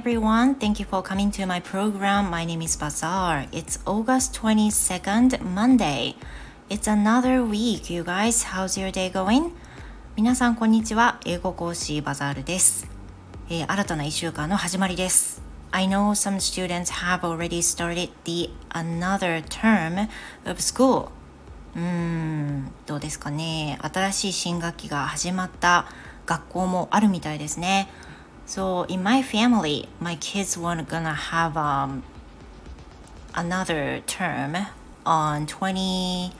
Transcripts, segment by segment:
everyone. Thank you for coming to my program. My name is Bazaar. It's August 22nd, Monday. It's another week, you guys. How's your day going? 皆さん、こんにちは。英語講師バザールです、えー、新たな1週間の始まりです。I know some students have already started the another term of school. うーん、どうですかね。新しい新学期が始まった学校もあるみたいですね。So in my family, my kids weren't gonna have um, another term on 29th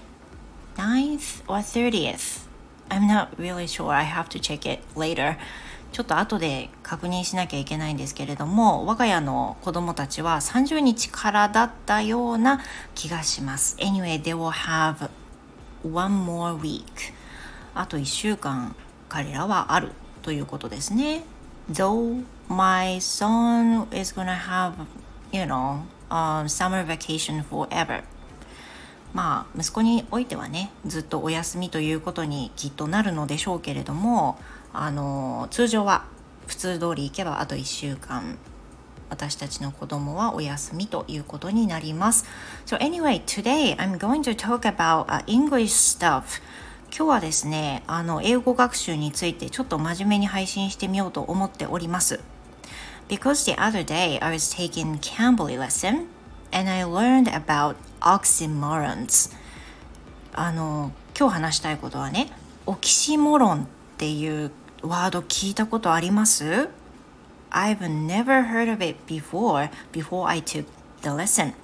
or 30th. I'm not really sure. I have to check it later. ちょっと後で確認しなきゃいけないんですけれども我が家の子供たちは30日からだったような気がします。Anyway, they will have one more week. あと1週間彼らはあるということですね。Though my son is gonna have, you know, um, summer vacation forever. まあ息子においてはねずっとお休みということにきっとなるのでしょうけれどもあの通常は普通通り行けばあと1週間私たちの子供はお休みということになります。So anyway, today I'm going to talk about、uh, English stuff 今日はですねあの英語学習についてちょっと真面目に配信してみようと思っております Because the other day I was taking Cambly lesson and I learned about oxymorons あの今日話したいことはねオキシモロンっていうワード聞いたことあります I've never heard of it before before I took the lesson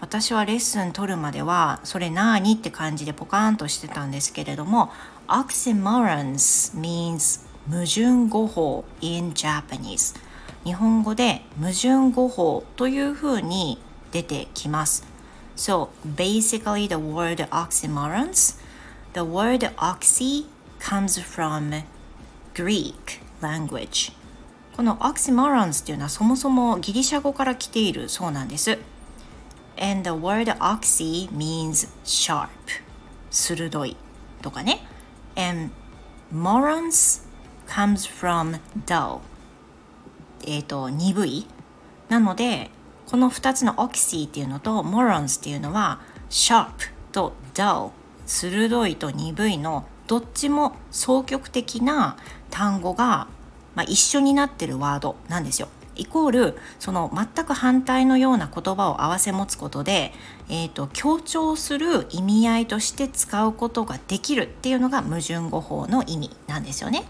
私はレッスン取るまではそれなーにって感じでポカーンとしてたんですけれども Oxymorons means 矛盾語法 in Japanese 日本語で矛盾語法というふうに出てきます So basically the word oxymorons the word oxy comes from Greek language この oxymorons っていうのはそもそもギリシャ語から来ているそうなんです and the word oxy means sharp 鋭いとかね and morons comes from dull えっ、と鈍いなのでこの2つの oxy っていうのと morons っていうのは sharp と dull 鋭いと鈍いのどっちも双極的な単語が、まあ、一緒になってるワードなんですよ。イコールその全く反対のような言葉を併せ持つことで、えーと、強調する意味合いとして使うことができるっていうのが矛盾語法の意味なんですよね。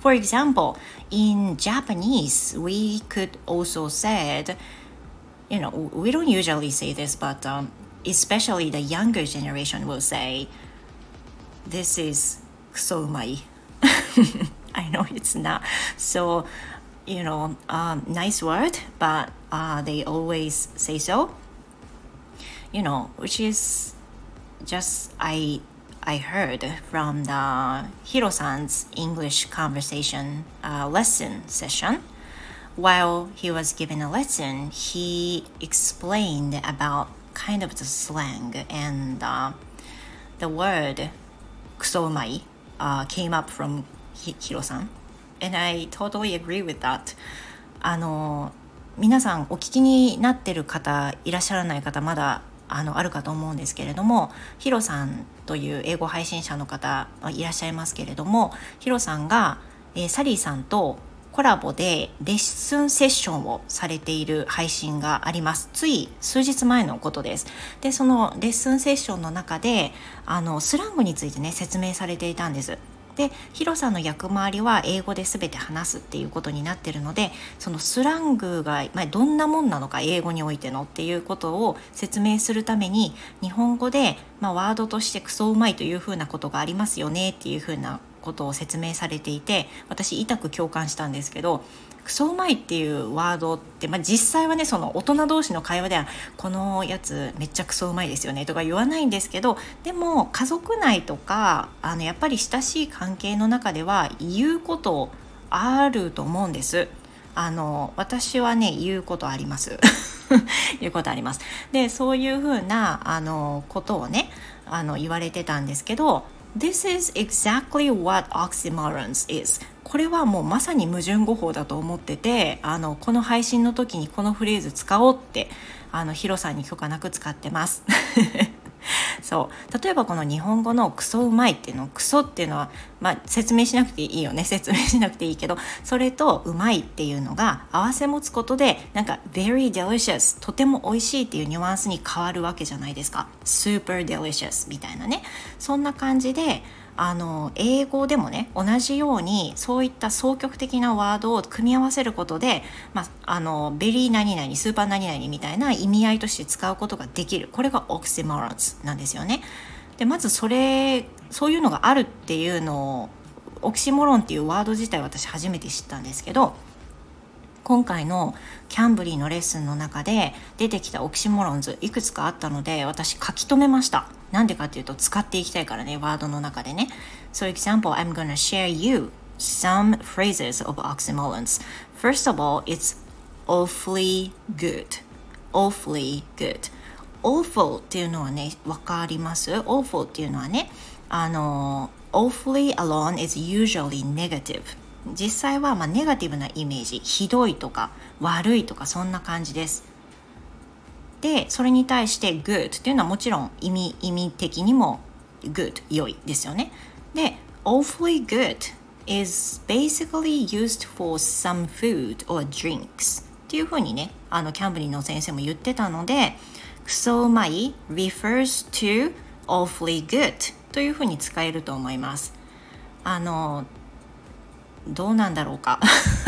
For example, in Japanese, we could also said, you know, we don't usually say this, but um, especially the younger generation will say, this is クソうまい。I know it's not. So you know, um, nice word, but uh, they always say so. You know, which is just I I heard from the Hiro-san's English conversation uh, lesson session. While he was giving a lesson, he explained about kind of the slang and uh, the word kusomai uh, came up from Hiro-san and I totally agree with that. あの皆さんお聞きになってる方いらっしゃらない方まだあのあるかと思うんですけれどもヒロさんという英語配信者の方いらっしゃいますけれどもヒロさんが、えー、サリーさんとコラボでレッスンセッションをされている配信があります。つい数日前のことです。でそのレッスンセッションの中であのスラングについてね説明されていたんです。でヒロさんの役回りは英語で全て話すっていうことになってるのでそのスラングが、まあ、どんなもんなのか英語においてのっていうことを説明するために日本語で、まあ、ワードとしてクソうまいというふうなことがありますよねっていうふうなことを説明されていて私痛く共感したんですけどクソうまいっていうワードって、まあ、実際はねその大人同士の会話ではこのやつめっちゃクソうまいですよねとか言わないんですけどでも家族内とかあのやっぱり親しい関係の中では言うことあると思うんです。あの私はね言うことあります。言うことあります。でそういうふうなあのことをねあの言われてたんですけど This is exactly what oxymorons is. これはもうまさに矛盾語法だと思っててあのこの配信の時にこのフレーズ使おうってあのヒロさんに許可なく使ってます。そう。例えばこの日本語の「クソうまい」っていうの「クソ」っていうのは、まあ、説明しなくていいよね。説明しなくていいけどそれと「うまい」っていうのが合わせ持つことでなんか「very delicious」とても美味しいっていうニュアンスに変わるわけじゃないですか「super delicious」みたいなね。そんな感じであの英語でもね同じようにそういった双極的なワードを組み合わせることで、まあ、あの very 何々スーパー何々みたいな意味合いとして使うことができるこれが oxymorons なんですよね。でまずそれそういうのがあるっていうのを oxymoron っていうワード自体私初めて知ったんですけど今回の Cambly のレッスンの中で出てきた oxymorons いくつかあったので私書き留めましたなんでかっていうと使っていきたいからねワードの中でね So example I'm gonna share you some phrases of oxymorons First of all it's awfully good awfully good awful っていうのはねわかります awful っていうのはねあの awfully alone is usually negative 実際はまネガティブなイメージひどいとか悪いとかそんな感じです。でそれに対して good っていうのはもちろん意味意味的にも good 良いですよね。で awfully good is basically used for some food or drinks っていうふうにねあのキャンブリーの先生も言ってたのでクソうまい refers to awfully good というふうに使えると思います。あのどうなんだろうか。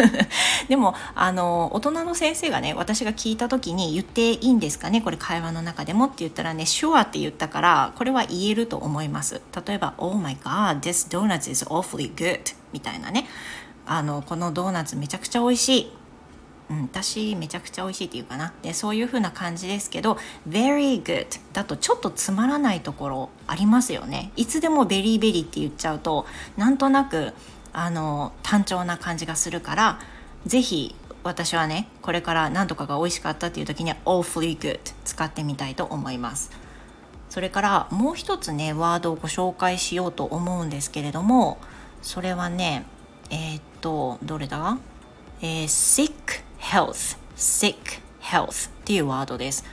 でもあの大人の先生がね私が聞いた時に言っていいんですかねこれ会話の中でもって言ったらね「sure」って言ったからこれは言えると思います。例えば「Oh my god this donuts is awfully good」みたいなね。あのこのドーナツめちゃくちゃ美味しい。うん、私めちゃくちゃ美味しいっていうかな。でそういう風な感じですけど very good だとちょっとつまらないところありますよね。いつでもベリーベリーって言っちゃうとなんとなくあの単調な感じがするから是非私はねこれから何とかが美味しかったっていう時には awfully good 使ってみたいと思います。それからもう一つねワードをご紹介しようと思うんですけれどもそれはねえー、っとどれだ、えー、sick health sick health っていうワードです。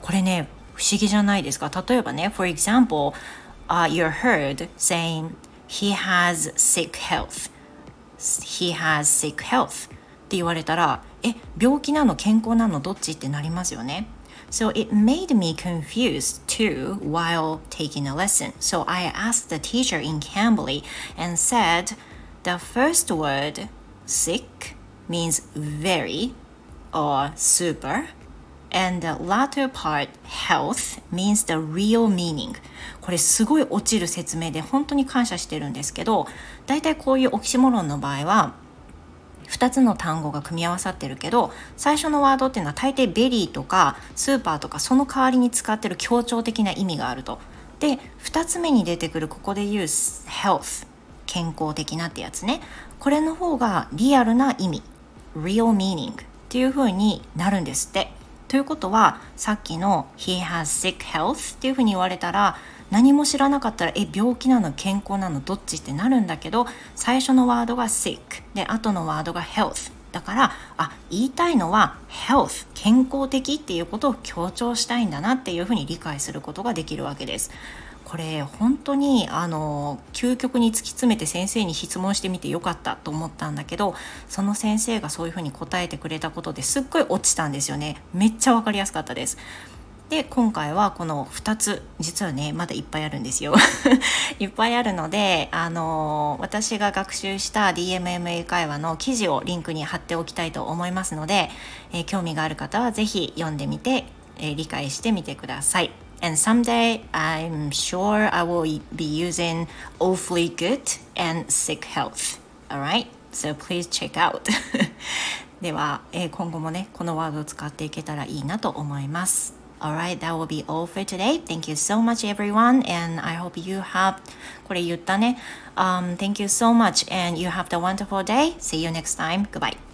これね不思議じゃないですか？例えばね for example、uh, you're heard saying he has sick health he has sick health って言われたらえ病気なの健康なのどっちってなりますよね So it made me confused too while taking a lesson. So I asked the teacher in Cambly and said the first word sick means very or super And the latter part health means the real meaning これすごい落ちる説明で本当に感謝してるんですけど大体こういう oxymoron の場合は2つの単語が組み合わさってるけど最初のワードっていうのは大抵 very とかスーパーとかその代わりに使ってる強調的な意味があると。で2つ目に出てくるここで言う health 健康的なってやつねこれの方がリアルな意味 real meaning っていう風になるんですって。ということはさっきの He has sick health っていうふうに言われたら何も知らなかったらえ病気なの健康なのどっちってなるんだけど最初のワードが sick で後のワードが health だからあ言いたいのは health 健康的っていうことを強調したいんだなっていうふうに理解することができるわけです。これ本当にあの究極に突き詰めて先生に質問してみてよかったと思ったんだけどその先生がそういうふうに答えてくれたことですっごい落ちたんですよねめっちゃ分かりやすかったです。で今回はこの2つ実はねまだいっぱいあるんですよ いっぱいあるのであの私が学習した DMMA 会話の記事をリンクに貼っておきたいと思いますので、えー、興味がある方は是非読んでみて、え、理解してみてください。And someday I'm sure I will be using awfully good and sick health. Alright? So please check out. では、えー、今後もね、このワードを使っていけたらいいなと思います。Alright, that will be all for today. Thank you so much everyone and I hope you have これ言ったね。Um, thank you so much and you have the wonderful day. See you next time. Goodbye.